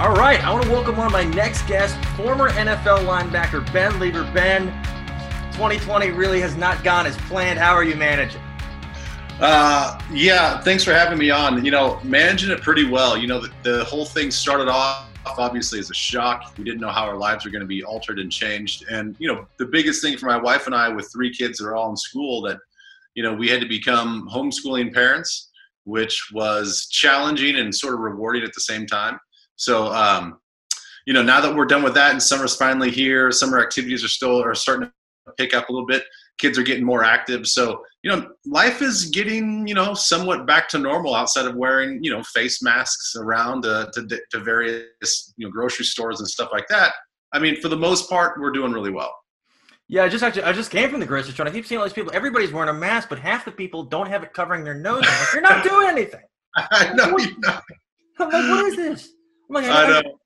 All right, I want to welcome of my next guests, former NFL linebacker Ben Leber. Ben, 2020 really has not gone as planned. How are you managing? Uh, yeah, thanks for having me on. You know, managing it pretty well. You know, the, the whole thing started off obviously as a shock. We didn't know how our lives were going to be altered and changed. And, you know, the biggest thing for my wife and I with three kids that are all in school that, you know, we had to become homeschooling parents, which was challenging and sort of rewarding at the same time. So, um, you know, now that we're done with that and summer's finally here, summer activities are still are starting to pick up a little bit. Kids are getting more active. So, you know, life is getting, you know, somewhat back to normal outside of wearing, you know, face masks around uh, to, to various, you know, grocery stores and stuff like that. I mean, for the most part, we're doing really well. Yeah, I just actually I just came from the grocery store. And I keep seeing all these people. Everybody's wearing a mask, but half the people don't have it covering their nose. Like, You're not doing anything. I know. What, I'm like, what is this? I'm like, I, I know.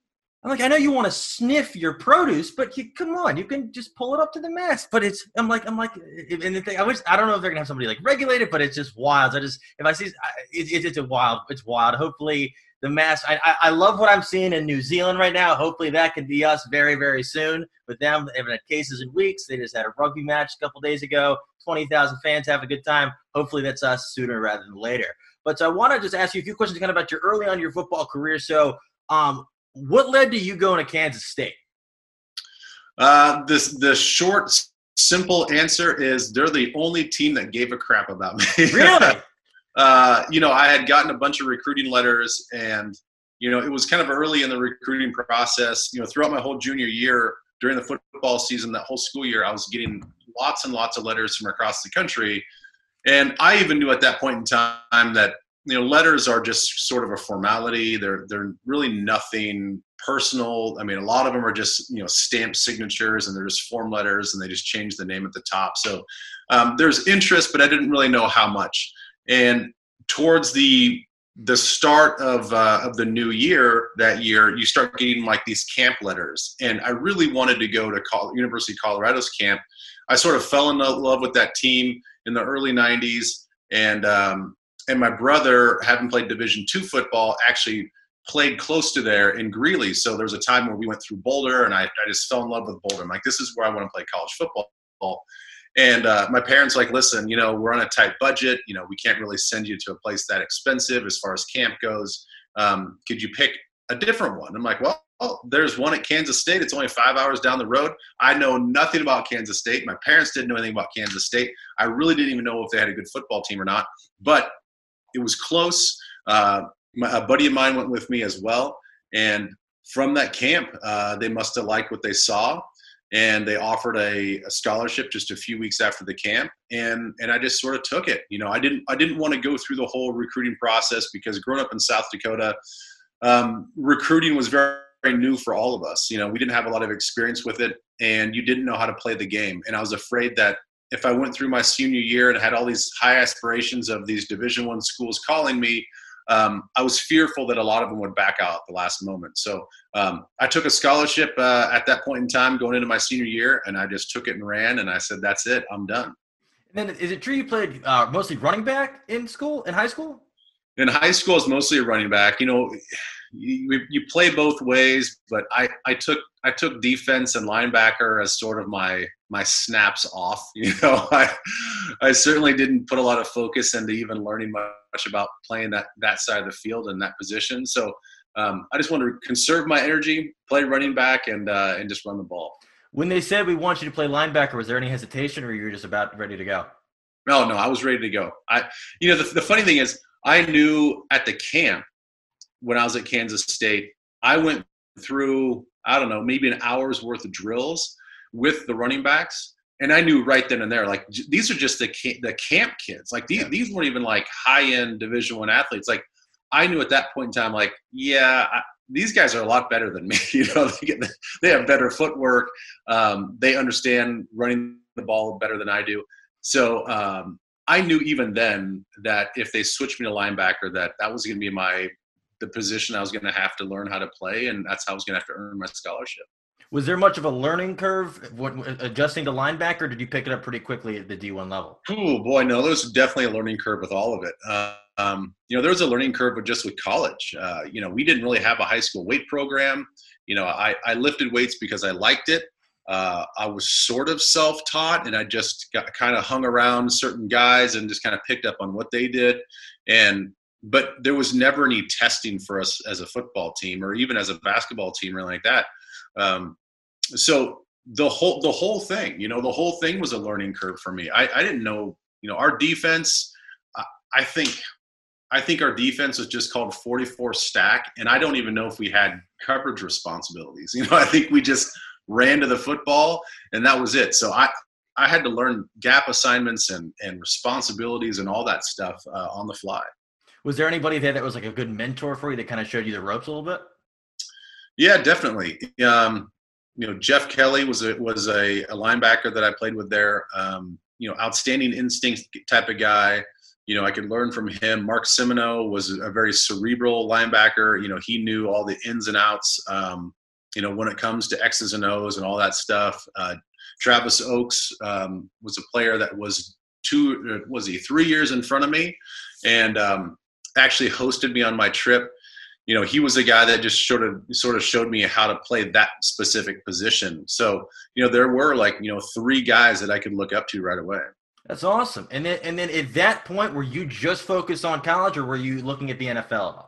I'm like, I know you want to sniff your produce, but you come on, you can just pull it up to the mask. But it's, I'm like, I'm like, and the thing, I wish, I don't know if they're gonna have somebody like regulate it, but it's just wild. I just, if I see, it's, it's a wild, it's wild. Hopefully, the mask. I, I, I love what I'm seeing in New Zealand right now. Hopefully, that can be us very, very soon. With them, they haven't had cases in weeks. They just had a rugby match a couple days ago. Twenty thousand fans have a good time. Hopefully, that's us sooner rather than later. But I want to just ask you a few questions kind of about your early on your football career. So, um, what led to you going to Kansas State? Uh, this the short, simple answer is they're the only team that gave a crap about me. Really? uh, you know, I had gotten a bunch of recruiting letters, and you know, it was kind of early in the recruiting process. You know, throughout my whole junior year, during the football season, that whole school year, I was getting lots and lots of letters from across the country, and I even knew at that point in time that you know letters are just sort of a formality. They're they're really nothing personal. I mean a lot of them are just you know stamped signatures and they're just form letters and they just change the name at the top. So um, there's interest but i didn't really know how much. And towards the the start of uh, of the new year that year you start getting like these camp letters. And i really wanted to go to Col- university of colorado's camp. I sort of fell in love with that team in the early 90s and um, and my brother, having played Division two football, actually played close to there in Greeley. So there was a time where we went through Boulder, and I, I just fell in love with Boulder. I'm like, this is where I want to play college football. And uh, my parents like, listen, you know, we're on a tight budget. You know, we can't really send you to a place that expensive as far as camp goes. Um, could you pick a different one? I'm like, well, oh, there's one at Kansas State. It's only five hours down the road. I know nothing about Kansas State. My parents didn't know anything about Kansas State. I really didn't even know if they had a good football team or not. But it was close. Uh, my, a buddy of mine went with me as well, and from that camp, uh, they must have liked what they saw, and they offered a, a, scholarship just a few weeks after the camp, and and I just sort of took it. You know, I didn't I didn't want to go through the whole recruiting process because growing up in South Dakota, um, recruiting was very very new for all of us. You know, we didn't have a lot of experience with it, and you didn't know how to play the game. And I was afraid that if I went through my senior year and had all these high aspirations of these Division One schools calling me, um, I was fearful that a lot of them would back out at the last moment. So um, I took a scholarship uh, at that point in time, going into my senior year, and I just took it and ran. And I said, "That's it, I'm done." And then, is it true you played uh, mostly running back in school, in high school? In high school, it's mostly a running back. You know, you, you play both ways, but I, I took I took defense and linebacker as sort of my my snaps off. You know, I I certainly didn't put a lot of focus into even learning much about playing that that side of the field and that position. So um, I just wanted to conserve my energy, play running back, and uh, and just run the ball. When they said we want you to play linebacker, was there any hesitation, or you were just about ready to go? No, no, I was ready to go. I, you know, the, the funny thing is, I knew at the camp when I was at Kansas State, I went through, I don't know, maybe an hour's worth of drills with the running backs. And I knew right then and there, like these are just the the camp kids. Like these, these weren't even like high end Division One athletes. Like I knew at that point in time, like yeah, I, these guys are a lot better than me. You know, they, get, they have better footwork. Um, they understand running the ball better than I do. So um, I knew even then that if they switched me to linebacker, that that was going to be my the position I was going to have to learn how to play, and that's how I was going to have to earn my scholarship. Was there much of a learning curve when adjusting to linebacker? did you pick it up pretty quickly at the D1 level? Oh boy, no, there was definitely a learning curve with all of it. Uh, um, you know, there was a learning curve with just with college. Uh, you know, we didn't really have a high school weight program. You know, I, I lifted weights because I liked it. Uh, I was sort of self-taught, and I just got kind of hung around certain guys and just kind of picked up on what they did. And but there was never any testing for us as a football team or even as a basketball team or like that. Um, so the whole the whole thing, you know, the whole thing was a learning curve for me. I, I didn't know, you know, our defense. I, I think I think our defense was just called 44 stack, and I don't even know if we had coverage responsibilities. You know, I think we just ran to the football, and that was it. So I I had to learn gap assignments and and responsibilities and all that stuff uh, on the fly. Was there anybody there that was like a good mentor for you that kind of showed you the ropes a little bit? Yeah, definitely. Um, you know, Jeff Kelly was a was a, a linebacker that I played with there. Um, you know, outstanding instinct type of guy. You know, I could learn from him. Mark Simoneau was a very cerebral linebacker. You know, he knew all the ins and outs. Um, you know, when it comes to X's and O's and all that stuff. Uh, Travis Ochs um, was a player that was two was he three years in front of me, and um, actually hosted me on my trip. You know he was a guy that just sort of sort of showed me how to play that specific position. So you know there were like you know three guys that i could look up to right away. That's awesome. And then and then at that point were you just focused on college or were you looking at the nfl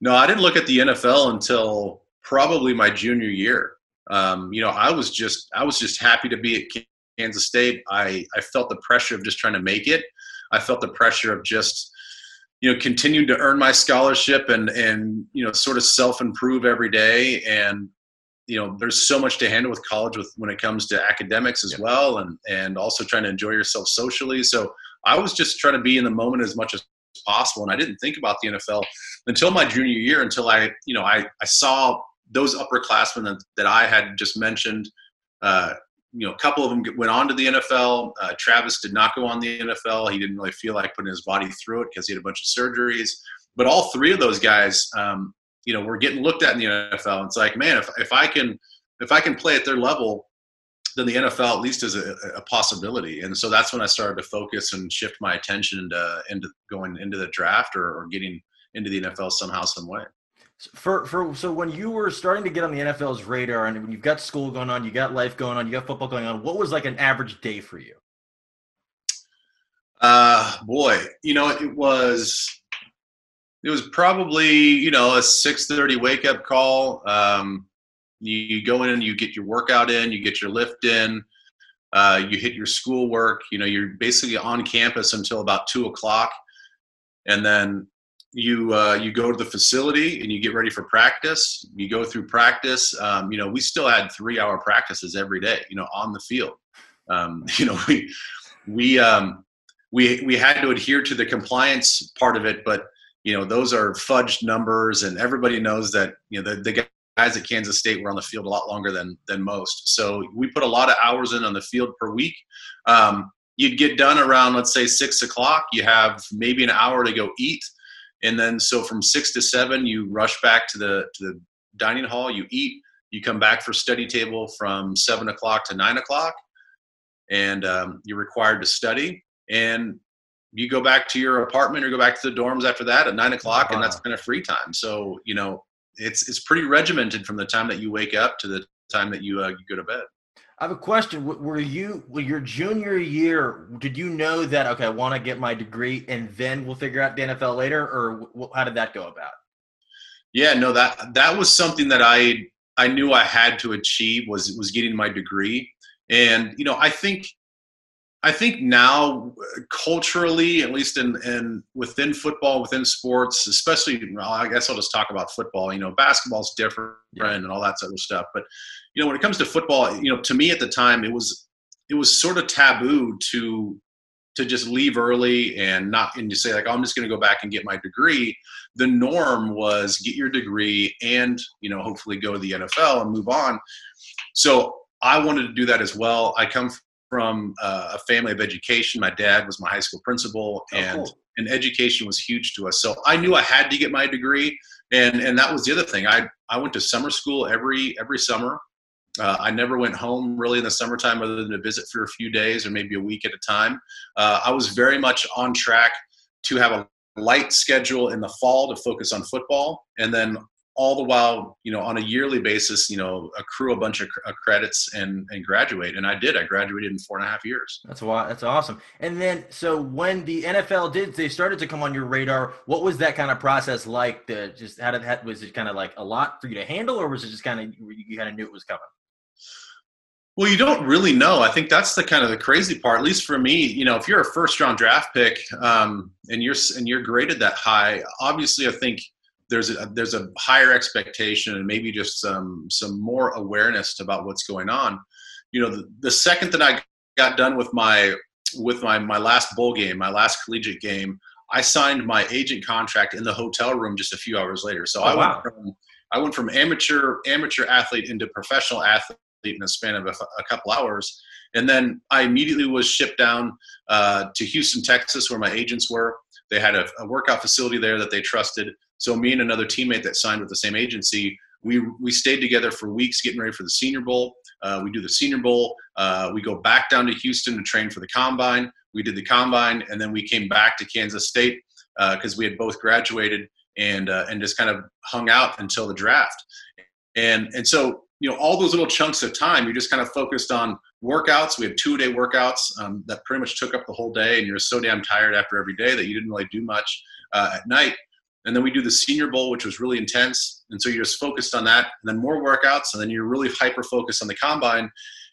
no i didn't look at the nfl until probably my junior year. Um, you know i was just i was just happy to be at kansas state. I i felt the pressure of just trying to make it. I felt the pressure of just you know continued to earn my scholarship and and you know sort of self improve every day and you know there's so much to handle with college with when it comes to academics as yeah. well and and also trying to enjoy yourself socially so i was just trying to be in the moment as much as possible and i didn't think about the nfl until my junior year until i you know i i saw those upperclassmen that, that i had just mentioned uh, you know, a couple of them went on to the NFL. Uh, Travis did not go on the NFL. He didn't really feel like putting his body through it because he had a bunch of surgeries. But all three of those guys, um, you know, were getting looked at in the NFL. It's like, man, if, if I can if I can play at their level, then the NFL at least is a, a possibility. And so that's when I started to focus and shift my attention into into going into the draft or, or getting into the NFL somehow, some way. For for so when you were starting to get on the NFL's radar and when you've got school going on, you got life going on, you got football going on, what was like an average day for you? Uh boy, you know, it was it was probably, you know, a 6:30 wake up call. Um you, you go in and you get your workout in, you get your lift in, uh, you hit your schoolwork, you know, you're basically on campus until about two o'clock. And then you uh, you go to the facility and you get ready for practice. You go through practice. Um, you know, we still had three hour practices every day. You know, on the field. Um, you know, we we um, we we had to adhere to the compliance part of it, but you know, those are fudged numbers, and everybody knows that you know the, the guys at Kansas State were on the field a lot longer than than most. So we put a lot of hours in on the field per week. Um, you'd get done around let's say six o'clock. You have maybe an hour to go eat and then so from six to seven you rush back to the to the dining hall you eat you come back for study table from seven o'clock to nine o'clock and um, you're required to study. And you go back to your apartment or go back to the dorms after that at nine o'clock and that's kind of free time. So you know it's it's pretty regimented from the time that you wake up to the time that you, uh, you go to bed I have a question. Were you, your junior year, did you know that, okay, I want to get my degree and then we'll figure out the NFL later? Or how did that go about? Yeah, no, that, that was something that I, I knew I had to achieve was, was getting my degree. And, you know, I think, I think now culturally, at least in, in within football, within sports, especially, well, I guess I'll just talk about football, you know, basketball's different yeah. and all that sort of stuff. But, you know, when it comes to football, you know, to me at the time, it was it was sort of taboo to to just leave early and not and to say like oh, I'm just going to go back and get my degree. The norm was get your degree and you know hopefully go to the NFL and move on. So I wanted to do that as well. I come from uh, a family of education. My dad was my high school principal, oh, and cool. and education was huge to us. So I knew I had to get my degree, and and that was the other thing. I I went to summer school every every summer Uh, I never went home really in the summertime other than to visit for a few days or maybe a week at a time. Uh, I was very much on track to have a light schedule in the fall to focus on football and then all the while, you know, on a yearly basis, you know, accrue a bunch of uh, credits and and graduate. And I did. I graduated in four and a half years. That's why. That's awesome. And then, so when the NFL did, they started to come on your radar. What was that kind of process like? To just how did that was it kind of like a lot for you to handle, or was it just kind of you kind of knew it was coming? Well, you don't really know. I think that's the kind of the crazy part. At least for me, you know, if you're a first round draft pick um, and you're and you're graded that high, obviously, I think there's a there's a higher expectation and maybe just some some more awareness about what's going on. You know, the, the second that I got done with my with my my last bowl game, my last collegiate game, I signed my agent contract in the hotel room just a few hours later. So oh, I wow. went from I went from amateur amateur athlete into professional athlete in a span of a, a couple hours. And then I immediately was shipped down uh, to Houston, Texas, where my agents were. They had a, a workout facility there that they trusted. So me and another teammate that signed with the same agency, we we stayed together for weeks getting ready for the Senior Bowl. Uh, we do the Senior Bowl. Uh, we go back down to Houston to train for the Combine. We did the Combine, and then we came back to Kansas State because uh, we had both graduated and uh, and just kind of hung out until the draft. And and so you know all those little chunks of time, you just kind of focused on workouts. We had two day workouts um, that pretty much took up the whole day, and you're so damn tired after every day that you didn't really do much uh, at night. And then we do the Senior Bowl, which was really intense. And so you're just focused on that, and then more workouts, and then you're really hyper focused on the combine,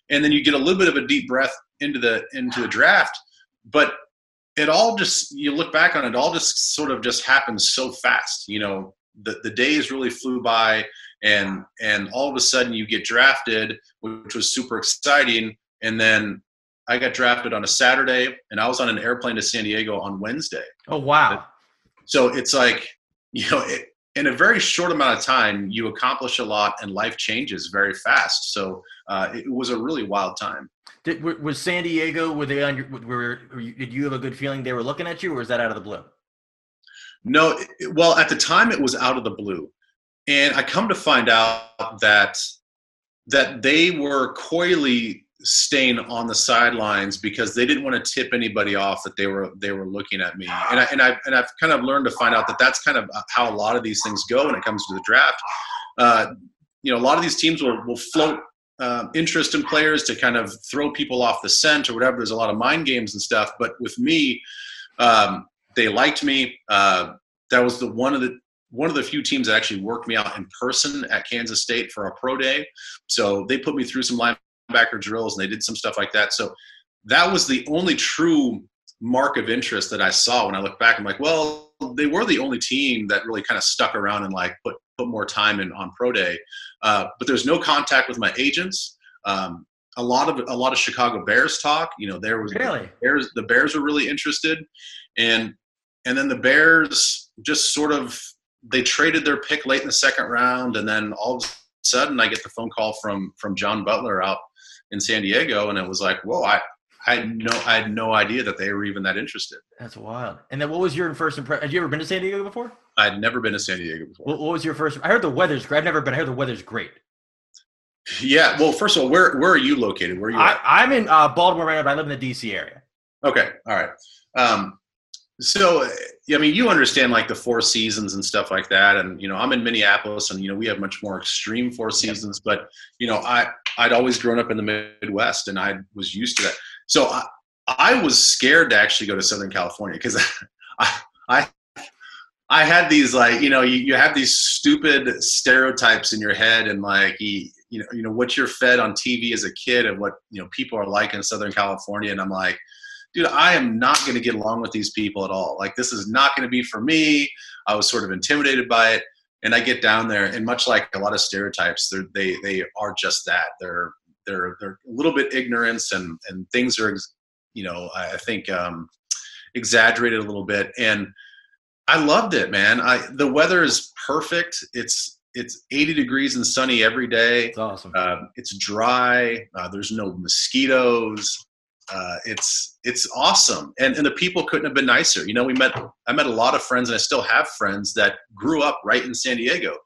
and then you get a little bit of a deep breath into the into the draft. But it all just you look back on it, all just sort of just happens so fast. You know, the the days really flew by, and and all of a sudden you get drafted, which was super exciting, and then I got drafted on a Saturday, and I was on an airplane to San Diego on Wednesday. Oh wow! So it's like you know, it, in a very short amount of time, you accomplish a lot, and life changes very fast. So uh, it was a really wild time. Did, was San Diego? Were they on your? Were, were you, did you have a good feeling they were looking at you, or was that out of the blue? No, it, well, at the time it was out of the blue, and I come to find out that that they were coyly staying on the sidelines because they didn't want to tip anybody off that they were they were looking at me and I and I and I've kind of learned to find out that that's kind of how a lot of these things go when it comes to the draft. Uh, you know, a lot of these teams will will float uh, interest in players to kind of throw people off the scent or whatever. There's a lot of mind games and stuff, but with me, um, they liked me. Uh, that was the one of the one of the few teams that actually worked me out in person at Kansas State for a pro day. So they put me through some line linebacker drills and they did some stuff like that. So that was the only true mark of interest that I saw when I look back. I'm like, well, they were the only team that really kind of stuck around and like put put more time in on pro day. Uh, but there's no contact with my agents. Um, a lot of a lot of Chicago Bears talk. You know, there was really the Bears. The Bears were really interested, and and then the Bears just sort of they traded their pick late in the second round, and then all of a sudden I get the phone call from from John Butler out in San Diego, and it was like, whoa, I, I had no, I had no idea that they were even that interested. That's wild. And then, what was your first impression? Had you ever been to San Diego before? I'd never been to San Diego before. What, what was your first? I heard the weather's great. I've never been. I heard the weather's great. Yeah. Well, first of all, where where are you located? Where are you? I, am in uh, Baltimore right now, but I live in the DC area. Okay. All right. Um, so, eh, I mean, you understand like the four seasons and stuff like that, and you know, I'm in Minneapolis, and you know, we have much more extreme four seasons. But you know, I I'd always grown up in the Midwest, and I was used to that. So I, I was scared to actually go to Southern California because I, I I had these like you know you, you have these stupid stereotypes in your head and like you, you know you know what you're fed on TV as a kid and what you know people are like in Southern California, and I'm like dude, I am not going to get along with these people at all. Like, this is not going to be for me. I was sort of intimidated by it. And I get down there, and much like a lot of stereotypes, they they are just that. They're they're they're a little bit ignorant, and and things are, you know, I think um, exaggerated a little bit. And I loved it, man. I the weather is perfect. It's it's 80 degrees and sunny every day. It's awesome. Uh, it's dry. Uh, there's no mosquitoes uh, it's it's awesome and and the people couldn't have been nicer you know we met i met a lot of friends and i still have friends that grew up right in san diego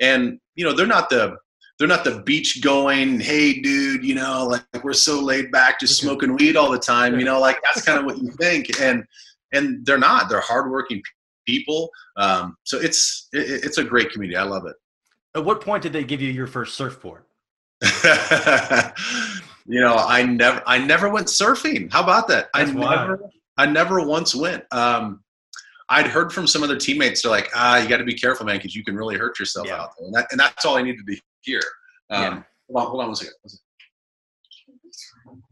and you know they're not the they're not the beach going, hey dude, you know, like, like we're so laid back, just smoking weed all the time, you know, like that's kind of what you think, and and they're not. They're hardworking people. Um, so it's it, it's a great community. I love it. At what point did they give you your first surfboard? you know, I never I never went surfing. How about that? That's I wild. never I never once went. Um, I'd heard from some other teammates. They're like, ah, you got to be careful, man, because you can really hurt yourself Yeah. out there. And, that, and that's all I needed to hear. Um, Yeah. hold, on, hold on one second. One second.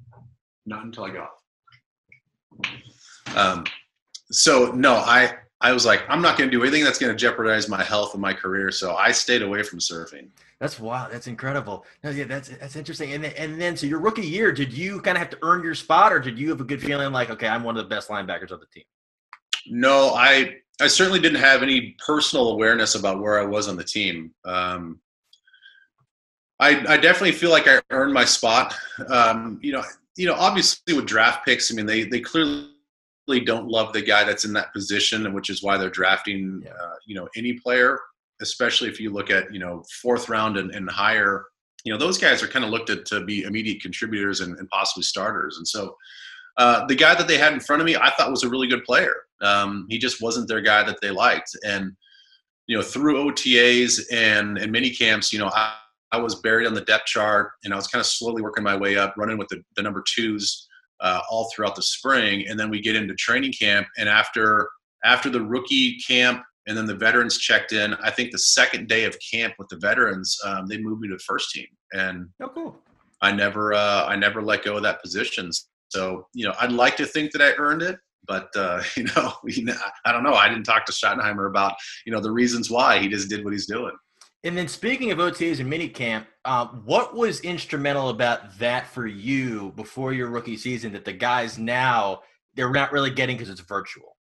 Not until I got off. Um, so no, I I was like, I'm not going to do anything that's going to jeopardize my health and my career. So I stayed away from surfing. That's wow. That's incredible. No, yeah, that's that's interesting. And then, and then, so your rookie year, did you kind of have to earn your spot, or did you have a good feeling like, okay, I'm one of the best linebackers of the team? No, I I certainly didn't have any personal awareness about where I was on the team. Um, I I definitely feel like I earned my spot. Um, you know, you know, obviously with draft picks, I mean, they they clearly don't love the guy that's in that position, which is why they're drafting, Yeah. uh, you know, any player, especially if you look at you know fourth round and, and higher. You know, those guys are kind of looked at to be immediate contributors and, and possibly starters, and so. Uh, the guy that they had in front of me, I thought was a really good player. Um, he just wasn't their guy that they liked. And you know, through OTAs and and mini camps, you know, I, I was buried on the depth chart, and I was kind of slowly working my way up, running with the, the number twos uh, all throughout the spring. And then we get into training camp, and after after the rookie camp, and then the veterans checked in. I think the second day of camp with the veterans, um, they moved me to the first team, and Oh, cool. I never uh, I never let go of that position. So you know, I'd like to think that I earned it, but uh, you know, I don't know. I didn't talk to Schottenheimer about you know the reasons why he just did what he's doing. And then speaking of OTAs and minicamp, um, what was instrumental about that for you before your rookie season that the guys now they're not really getting because it's virtual?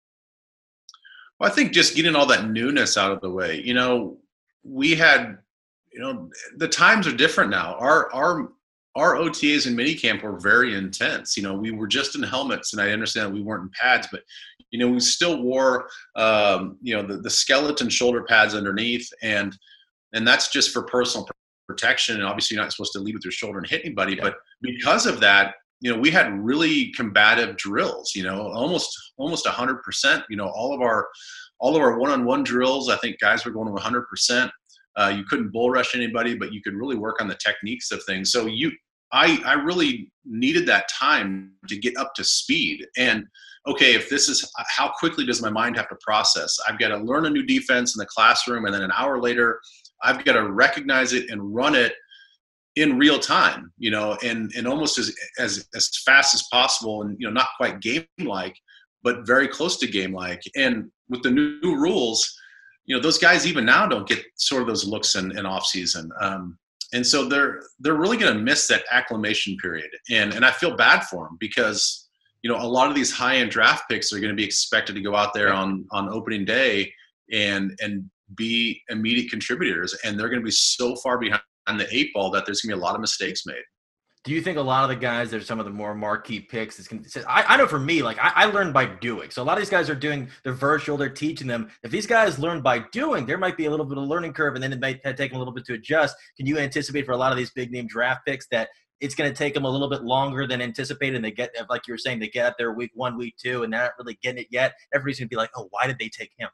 Well, I think just getting all that newness out of the way. You know, we had, you know, the times are different now. Our our our OTAs and minicamp were very intense. You know, we were just in helmets, and I understand we weren't in pads, but you know, we still wore, um, you know, the, the skeleton shoulder pads underneath, and and that's just for personal protection. And obviously, you're not supposed to lead with your shoulder and hit anybody. But because of that, you know, we had really combative drills. You know, almost almost hundred percent. You know, all of our all of our one-on-one drills. I think guys were going to hundred percent. Uh, you couldn't bull rush anybody, but you could really work on the techniques of things. So you, I, I really needed that time to get up to speed. And okay, if this is how quickly does my mind have to process? I've got to learn a new defense in the classroom, and then an hour later, I've got to recognize it and run it in real time. You know, and and almost as as as fast as possible, and you know, not quite game like, but very close to game like. And with the new rules you know those guys even now don't get sort of those looks in, in off season um, and so they're they're really going to miss that acclimation period and and i feel bad for them because you know a lot of these high end draft picks are going to be expected to go out there on on opening day and and be immediate contributors and they're going to be so far behind the eight ball that there's going to be a lot of mistakes made Do you think a lot of the guys that are some of the more marquee picks is going to? I, I know for me, like I, I learned by doing. So a lot of these guys are doing they're virtual, they're teaching them. If these guys learn by doing, there might be a little bit of learning curve, and then it might take them a little bit to adjust. Can you anticipate for a lot of these big name draft picks that it's going to take them a little bit longer than anticipated, and they get like you were saying, they get out there week one, week two, and they're not really getting it yet. Everybody's going to be like, oh, why did they take him?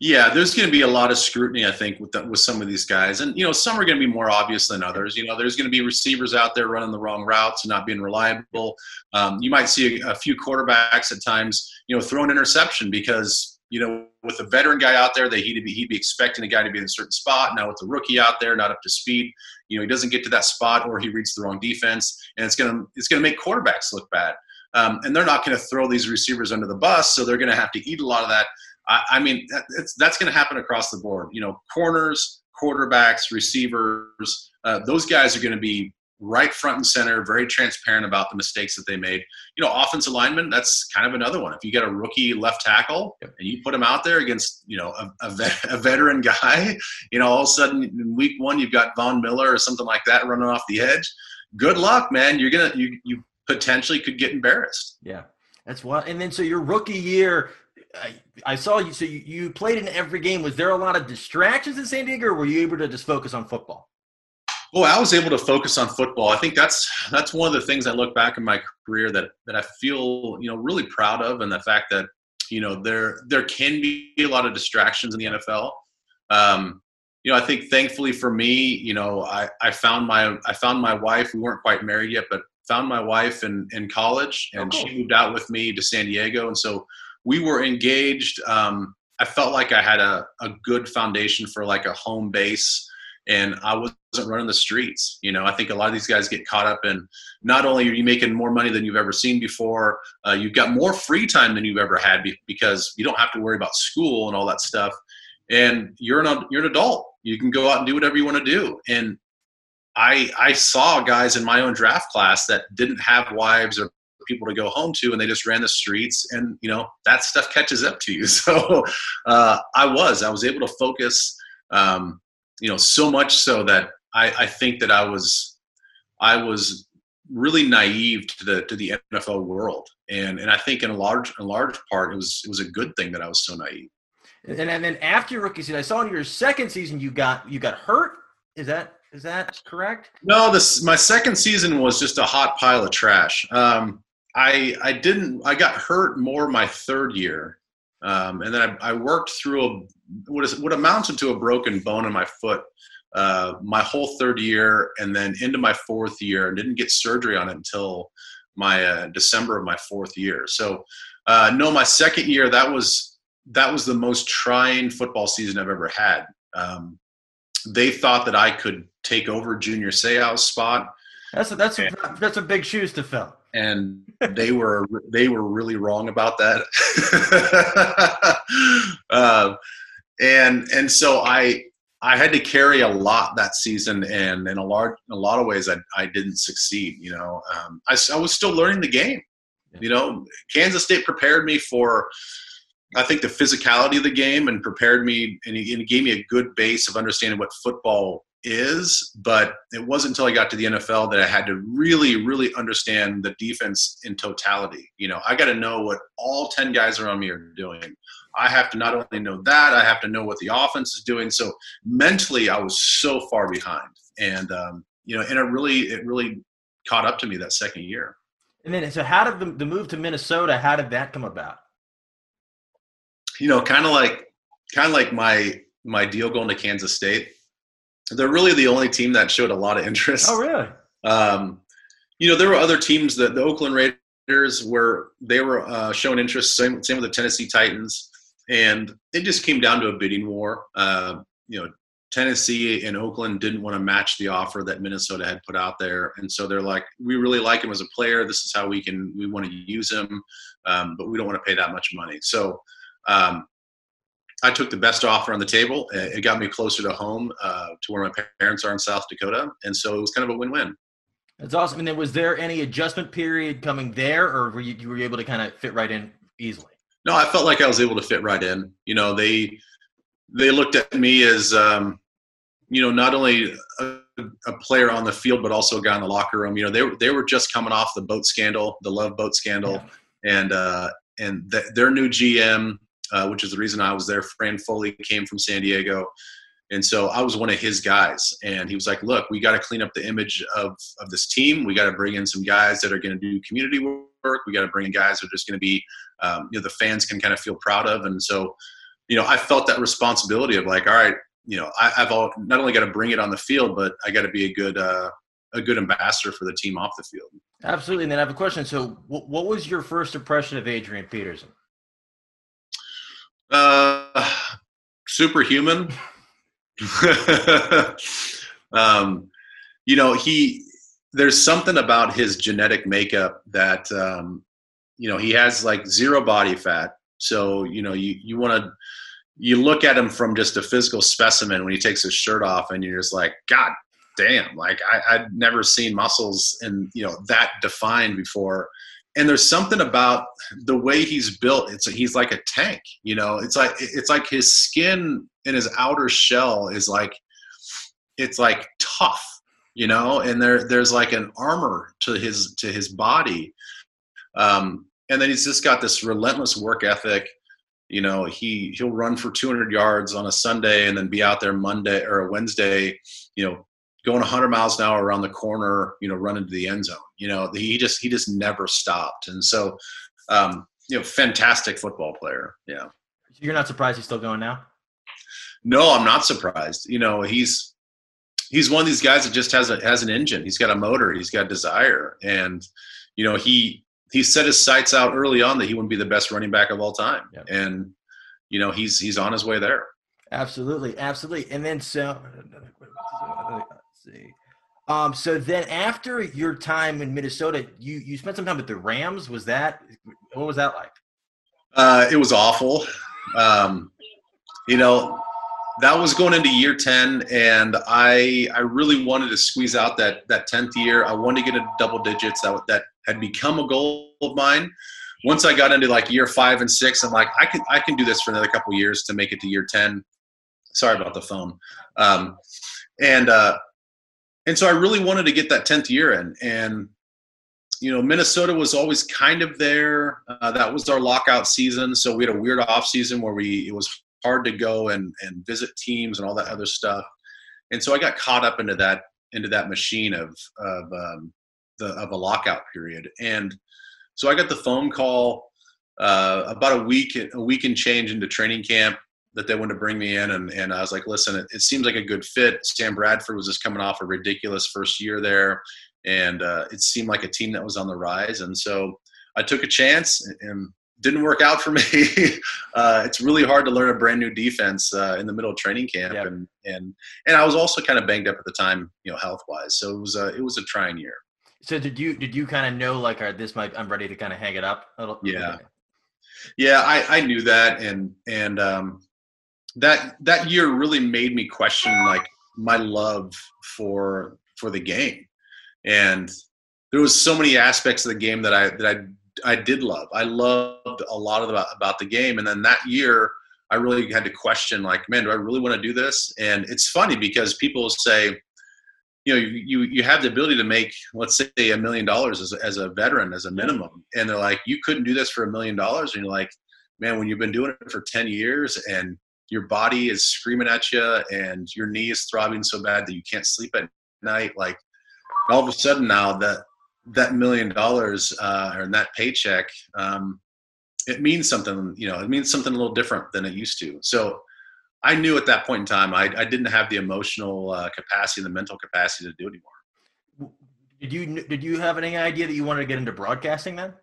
Yeah, there's going to be a lot of scrutiny, I think, with the, with some of these guys, and you know, some are going to be more obvious than others. You know, there's going to be receivers out there running the wrong routes and not being reliable. Um, you might see a, a few quarterbacks at times, you know, throw an interception because you know, with a veteran guy out there, that he'd be he'd be expecting a guy to be in a certain spot. Now with the rookie out there, not up to speed, you know, he doesn't get to that spot, or he reads the wrong defense, and it's gonna it's gonna make quarterbacks look bad. Um, and they're not going to throw these receivers under the bus, so they're going to have to eat a lot of that I, I mean, that, it's, that's going to happen across the board. You know, corners, quarterbacks, receivers, uh, those guys are going to be right front and center, very transparent about the mistakes that they made. You know, offensive lineman, that's kind of another one. If you get a rookie left tackle and you put him out there against, you know, a, a, vet, a veteran guy, you know, all of a sudden in week one, you've got Von Miller or something like that running off the edge. Good luck, man. You're going to, you, you potentially could get embarrassed. Yeah, that's what. And then so your rookie year, I, I saw you. So you, you played in every game. Was there a lot of distractions in San Diego, or were you able to just focus on football? Well, I was able to focus on football. I think that's that's one of the things I look back in my career that that I feel you know really proud of, and the fact that you know there there can be a lot of distractions in the NFL. Um, you know, I think thankfully for me, you know, I, I found my I found my wife. We weren't quite married yet, but found my wife in in college, and oh, cool. she moved out with me to San Diego, and so we were engaged. Um, I felt like I had a, a good foundation for like a home base and I wasn't running the streets. You know, I think a lot of these guys get caught up in not only are you making more money than you've ever seen before, uh, you've got more free time than you've ever had because you don't have to worry about school and all that stuff. And you're an you're an adult. You can go out and do whatever you want to do. And I I saw guys in my own draft class that didn't have wives or people to go home to and they just ran the streets and you know that stuff catches up to you so uh, i was i was able to focus um, you know, so much so that I, I think that I was I was really naive to the to the NFL world, and and I think in a large in large part it was it was a good thing that I was so naive. And, and then after your rookie season, I saw in your second season you got you got hurt. Is that is that correct? No, this my second season was just a hot pile of trash. Um, I I didn't I got hurt more my third year, um, and then I, I, worked through a, what, is, what amounted to a broken bone in my foot uh, my whole third year and then into my fourth year and didn't get surgery on it until my uh, December of my fourth year. So uh, no, my second year, that was, that was the most trying football season I've ever had. Um, they thought that I could take over Junior Seau's spot. That's a, that's a, that's a big shoes to fill and they were they were really wrong about that. uh, and and so I I had to carry a lot that season, and in a large in a lot of ways I I didn't succeed. You know, um, I I was still learning the game. You know, Kansas State prepared me for. I think the physicality of the game and prepared me and it gave me a good base of understanding what football is, but it wasn't until I got to the NFL that I had to really, really understand the defense in totality. You know, I got to know what all 10 guys around me are doing. I have to not only know that, I have to know what the offense is doing. So mentally, I was so far behind. And, um, you know, and it really, it really caught up to me that second year. And then, so how did the, the move to Minnesota, how did that come about? You know, kind of like, kind of like my, my deal going to Kansas State they're really the only team that showed a lot of interest. Oh, really? Um, you know, there were other teams that the Oakland Raiders were they were uh, showing interest. Same same with the Tennessee Titans, and it just came down to a bidding war. Uh, you know, Tennessee and Oakland didn't want to match the offer that Minnesota had put out there, and so they're like, "We really like him as a player. This is how we can we want to use him, um, but we don't want to pay that much money." So um, I took the best offer on the table. It got me closer to home, uh, to where my parents are in South Dakota, and so it was kind of a win-win. That's awesome. And then, was there any adjustment period coming there, or were you, you were able to kind of fit right in easily? No, I felt like I was able to fit right in. You know, they they looked at me as um, you know not only a, a, player on the field but also a guy in the locker room. You know, they were they were just coming off the boat scandal, the love boat scandal, yeah. and uh, and th- their new GM uh, which is the reason I was there. Fran Foley came from San Diego. And so I was one of his guys. And he was like, look, we got to clean up the image of, of this team. We got to bring in some guys that are going to do community work. We got to bring in guys that are just going to be, um, you know, the fans can kind of feel proud of. And so, you know, I felt that responsibility of like, all right, you know, I, have all, not only got to bring it on the field, but I got to be a good, uh, a good ambassador for the team off the field. Absolutely. And then I have a question. So, what was your first impression of Adrian Peterson? Uh, superhuman. um, you know, he there's something about his genetic makeup that um, you know he has like zero body fat. So you know you you want to you look at him from just a physical specimen when he takes his shirt off, and you're just like, God damn! Like I, I'd never seen muscles and you know that defined before and there's something about the way he's built. It's he's like a tank you know? It's like it's like his skin and his outer shell is like it's like tough you know? And there there's like an armor to his to his body. Um and then he's just got this relentless work ethic. You know he he'll run for 200 yards on a sunday and then be out there monday or a wednesday you know going 100 miles an hour around the corner, you know, running to the end zone. You know, he just he just never stopped, and so um, you know, fantastic football player. Yeah. You're not surprised he's still going now? No, I'm not surprised. You know, he's he's one of these guys that just has a has an engine. He's got a motor. He's got desire, and you know he he set his sights out early on that he wouldn't be the best running back of all time, yep. and you know he's he's on his way there. Absolutely, absolutely. And then so see. Um, so then after your time in Minnesota, you you spent some time with the Rams. Was that what was that like? Uh, it was awful. Um, you know, that was going into year 10 and i i really wanted to squeeze out that that 10th year i wanted to get a double digits that that had become a goal of mine once i got into like year five and six i'm like i can i can do this for another couple years to make it to year 10 sorry about the phone um, and uh and so i really wanted to get that 10th year in and you know minnesota was always kind of there uh, that was our lockout season so we had a weird off season where we it was hard to go and, and visit teams and all that other stuff. And so I got caught up into that into that machine of of um, the of a lockout period. And so I got the phone call uh, about a week a week and change into training camp that they wanted to bring me in and, and I was like, listen, it, it seems like a good fit. Sam Bradford was just coming off a ridiculous first year there, and uh, it seemed like a team that was on the rise. And so I took a chance and didn't work out for me. uh, it's really hard to learn a brand new defense uh, in the middle of training camp, yep. and and and I was also kind of banged up at the time, you know, health wise. So it was a it was a trying year. So did you did you kind of know like, all right, this might I'm ready to kind of hang it up a little? Yeah, yeah, I I knew that, and and um, that that year really made me question like my love for for the game, and there was so many aspects of the game that I that I I did love. I loved a lot of the, about the game, and then that year I really had to question like, man, do I really want to do this? And it's funny because people say, you know, you you have the ability to make let's say a million dollars as as a veteran as a minimum, and they're like, you couldn't do this for a million dollars, and you're like, man, when you've been doing it for ten years and your body is screaming at you and your knee is throbbing so bad that you can't sleep at night, like all of a sudden now that that million dollars uh, or that paycheck, um, it means something. You know, it means something a little different than it used to. So I knew at that point in time I, I didn't have the emotional uh, capacity, the mental capacity to do it anymore. Did you did you have any idea that you wanted to get into broadcasting then?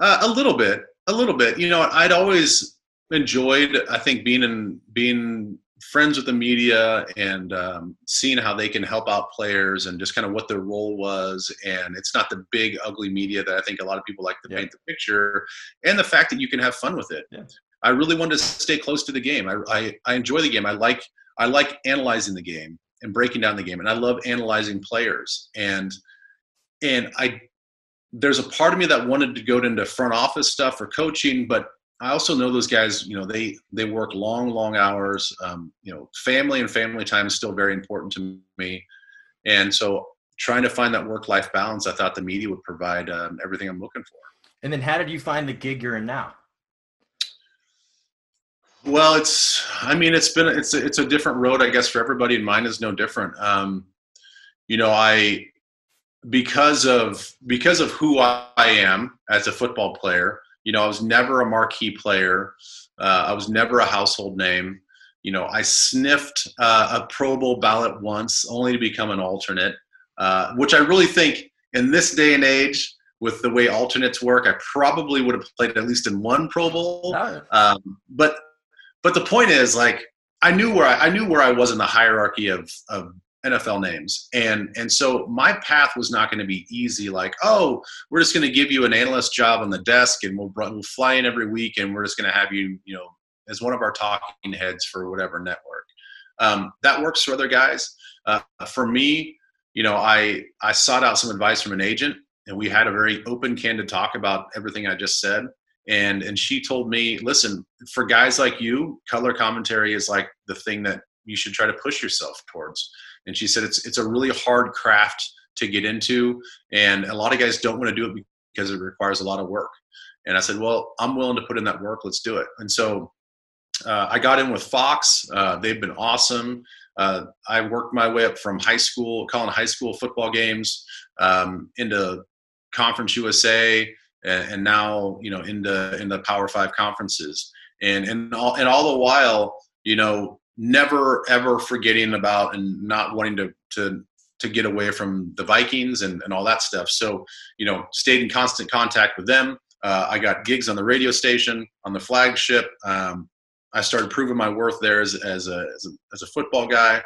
Uh, a little bit, a little bit. You know, I'd always enjoyed. I think being in being friends with the media and um, seeing how they can help out players and just kind of what their role was. And it's not the big, ugly media that I think a lot of people like to yeah. paint the picture, and the fact that you can have fun with it. Yeah. I really wanted to stay close to the game. I, I, I enjoy the game. I like I like analyzing the game and breaking down the game, and I love analyzing players. And and I there's a part of me that wanted to go into front office stuff or coaching, but I also know those guys. You know, they they work long, long hours. Um, you know, family and family time is still very important to me, and so trying to find that work life balance, I thought the media would provide um, everything I'm looking for. And then, how did you find the gig you're in now? Well, it's. I mean, it's been it's a, it's a different road, I guess, for everybody, and mine is no different. Um, you know, I because of because of who I am as a football player you know, I was never a marquee player. Uh, I was never a household name. You know, I sniffed uh, a Pro Bowl ballot once, only to become an alternate, uh, which I really think in this day and age, with the way alternates work, I probably would have played at least in one Pro Bowl. Um, but but the point is, like, I knew where I, I knew where I was in the hierarchy of of NFL names. And and so my path was not going to be easy. Like, oh, we're just going to give you an analyst job on the desk, and we'll we'll fly in every week, and we're just going to have you, you know, as one of our talking heads for whatever network. Um, that works for other guys. Uh, for me, you know, I I sought out some advice from an agent, and we had a very open, candid talk about everything I just said. And and she told me, listen, for guys like you, color commentary is like the thing that you should try to push yourself towards and she said it's it's a really hard craft to get into, and a lot of guys don't want to do it because it requires a lot of work. And I said, well, I'm willing to put in that work. Let's do it. And so uh, I got in with Fox. Uh, they've been awesome. uh, I worked my way up from high school, calling high school football games, um, into Conference USA, and, now you know into in the Power Five conferences, and and all and all the while, you know, never ever forgetting about and not wanting to to to get away from the Vikings and, and all that stuff. So, you know, stayed in constant contact with them. Uh, I got gigs on the radio station, on the flagship. Um, I started proving my worth there as, as, a, as, a, as a football guy.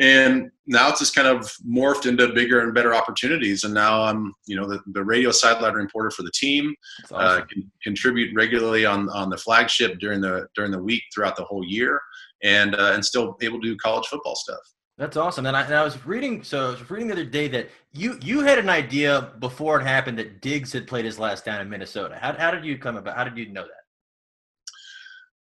And now it's just kind of morphed into bigger and better opportunities. And now I'm, you know, the, the radio sideline reporter for the team. Uh, awesome. Uh, can contribute regularly on on the flagship during the during the week throughout the whole year, and uh, and still able to do college football stuff. That's awesome. And I, and I was reading, so I was reading the other day that you you had an idea before it happened that Diggs had played his last down in Minnesota. How, how did you come about? How did you know that?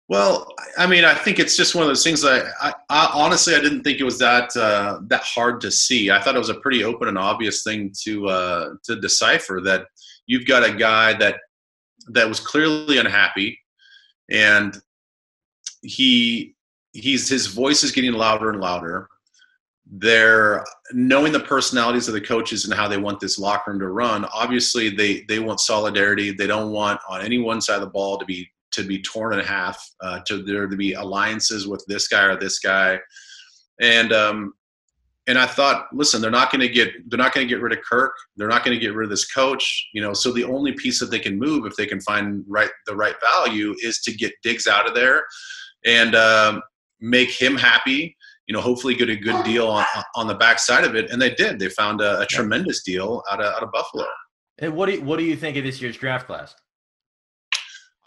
Well, I mean, I think it's just one of those things that I, I honestly I didn't think it was that uh, that hard to see. I thought it was a pretty open and obvious thing to uh, to decipher that you've got a guy that that was clearly unhappy, and he he's his voice is getting louder and louder. They're knowing the personalities of the coaches and how they want this locker room to run. Obviously, they they want solidarity. They don't want on any one side of the ball to be to be torn in half, uh, to there to be alliances with this guy or this guy, and um, and I thought, listen, they're not going to get they're not going to get rid of Kirk. They're not going to get rid of this coach. You know, so the only piece that they can move if they can find right the right value is to get Diggs out of there, and um, make him happy. You know, hopefully get a good deal on on the backside of it, and they did. They found a, a tremendous deal out of out of Buffalo. And what do you, what do you think of this year's draft class?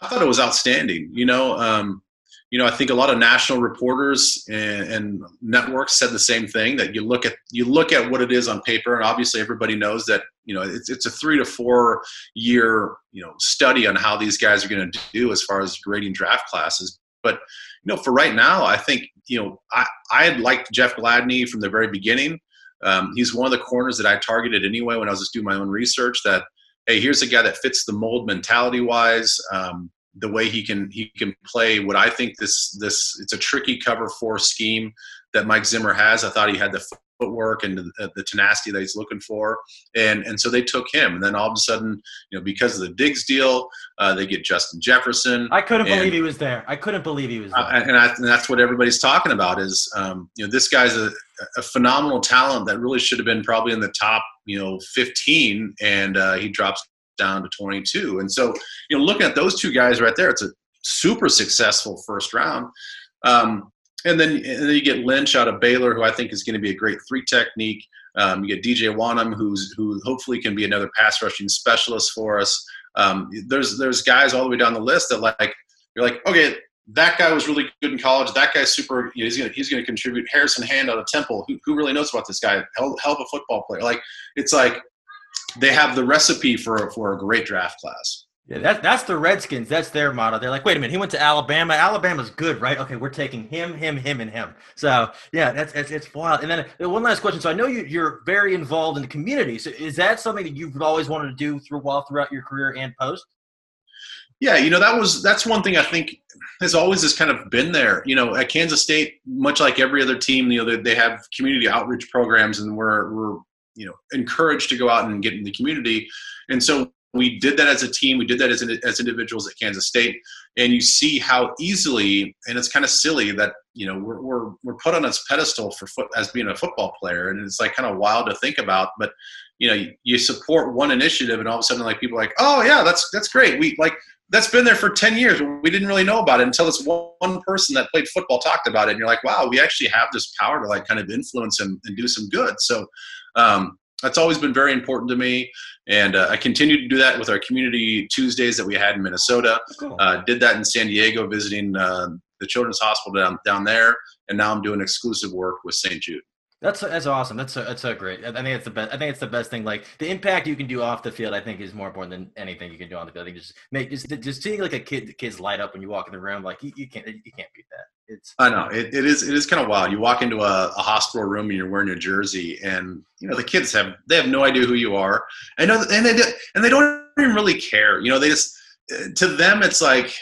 I thought it was outstanding. You know, um, you know, I think a lot of national reporters and, and, networks said the same thing. That you look at you look at what it is on paper, and obviously everybody knows that you know it's it's a three to four year you know study on how these guys are going to do as far as grading draft classes. But you know, for right now, I think you know I I had liked Jeff Gladney from the very beginning. Um, he's one of the corners that I targeted anyway when I was just doing my own research. That hey, here's a guy that fits the mold mentality wise. Um, the way he can he can play what I think this this it's a tricky cover four scheme that Mike Zimmer has. I thought he had the footwork and the, the, tenacity that he's looking for, and and so they took him. And then all of a sudden, you know, because of the Diggs deal, uh, they get Justin Jefferson. I couldn't and, believe he was there. I couldn't believe he was there. Uh, and, I, and, that's what everybody's talking about is um, you know this guy's a, a, phenomenal talent that really should have been probably in the top you know 15, and uh, he drops down to 22. And so you know, looking at those two guys right there, it's a super successful first round. Um, and then and then you get Lynch out of Baylor, who I think is going to be a great three technique. Um, you get DJ Wonnum, who's who hopefully can be another pass rushing specialist for us. Um, there's there's guys all the way down the list that like you're like okay that guy was really good in college. That guy's super. You know, he's gonna he's gonna contribute. Harrison Hand out of Temple. Who, who really knows about this guy? Hell, hell of a football player. Like it's like they have the recipe for for a great draft class. Yeah, that's that's the Redskins. That's their motto. They're like, wait a minute, he went to Alabama. Alabama's good, right? Okay, we're taking him, him, him, and him. So yeah, that's it's, it's wild. And then uh, one last question. So I know you, you're very involved in the community. So is that something that you've always wanted to do through while throughout your career and post? Yeah, you know that was that's one thing I think has always just kind of been there. You know, at Kansas State, much like every other team, you know they, they have community outreach programs, and we're we're you know encouraged to go out and get in the community. And so we did that as a team. We did that as, as individuals at Kansas State. And you see how easily, and it's kind of silly that, you know, we're, we're, we're put on this pedestal for foot as being a football player. And it's like kind of wild to think about, but you know, you, you support one initiative and all of a sudden like people are like, oh yeah, that's, that's great. We like, that's been there for 10 years. We didn't really know about it until this one person that played football talked about it. And you're like, wow, we actually have this power to like kind of influence and, and do some good. So, um, that's always been very important to me. And uh, I continue to do that with our community Tuesdays that we had in Minnesota. Cool. Uh, did that in San Diego, visiting uh, the Children's Hospital down, down there. And now I'm doing exclusive work with St. Jude. That's that's awesome. That's a, that's a great. I think it's the best. I think it's the best thing. Like the impact you can do off the field, I think is more important than anything you can do on the field. I think just make just just seeing like a kid, the kids light up when you walk in the room, like you, you can't you can't beat that. It's I know it, it is it is kind of wild. You walk into a, a, hospital room and you're wearing your jersey, and you know the kids have they have no idea who you are, and uh, and they and they don't even really care. You know they just uh, to them it's like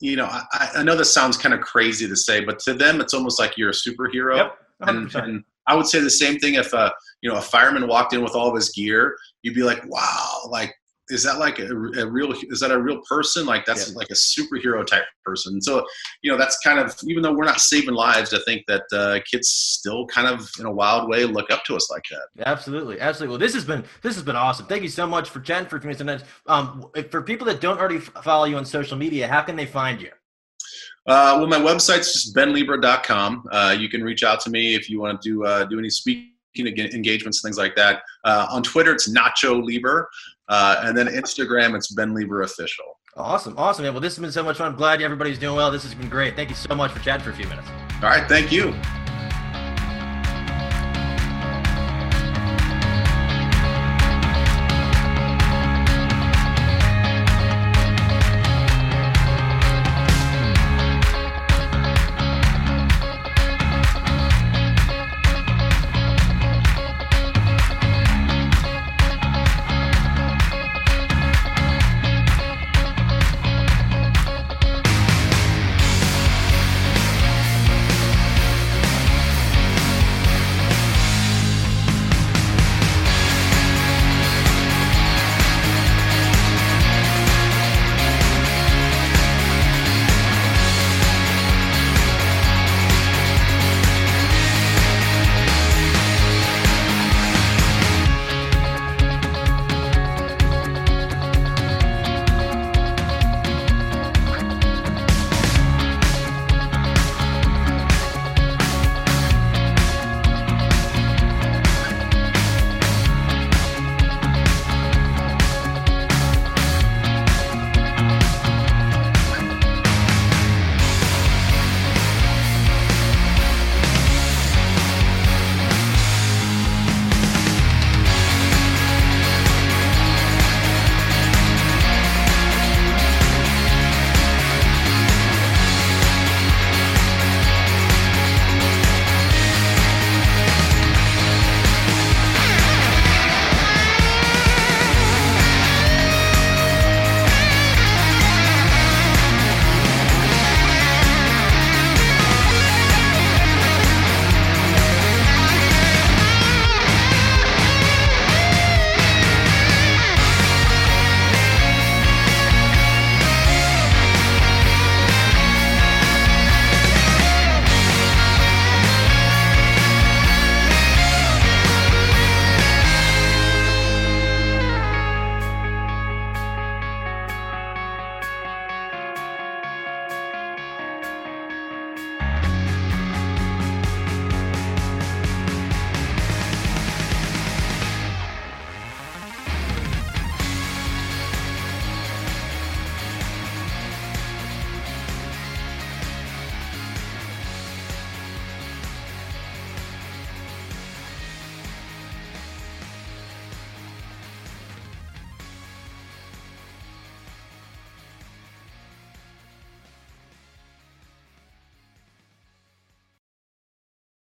you know I, I know this sounds kind of crazy to say, but to them it's almost like you're a superhero. Yep And, and, I would say the same thing if a you know a fireman walked in with all of his gear, you'd be like, wow, like is that like a, a, real is that a real person? Like that's yeah. like a superhero type person. So you know that's kind of even though we're not saving lives i think that uh, kids still kind of in a wild way look up to us like that. Absolutely absolutely. Well this has been this has been awesome. Thank you so much for jen for coming tonight. Um, for people that don't already follow you on social media how can they find you uh, well my website's just benleber.com uh, you can reach out to me if you want to do uh, do any speaking engagements, things like that. Uh, on Twitter, it's Nacho Leber. Uh, and then Instagram, it's Ben Leber Official. Awesome. Awesome. Well, this has been so much fun. I'm glad everybody's doing well. This has been great. Thank you so much for chatting for a few minutes. All right. Thank you.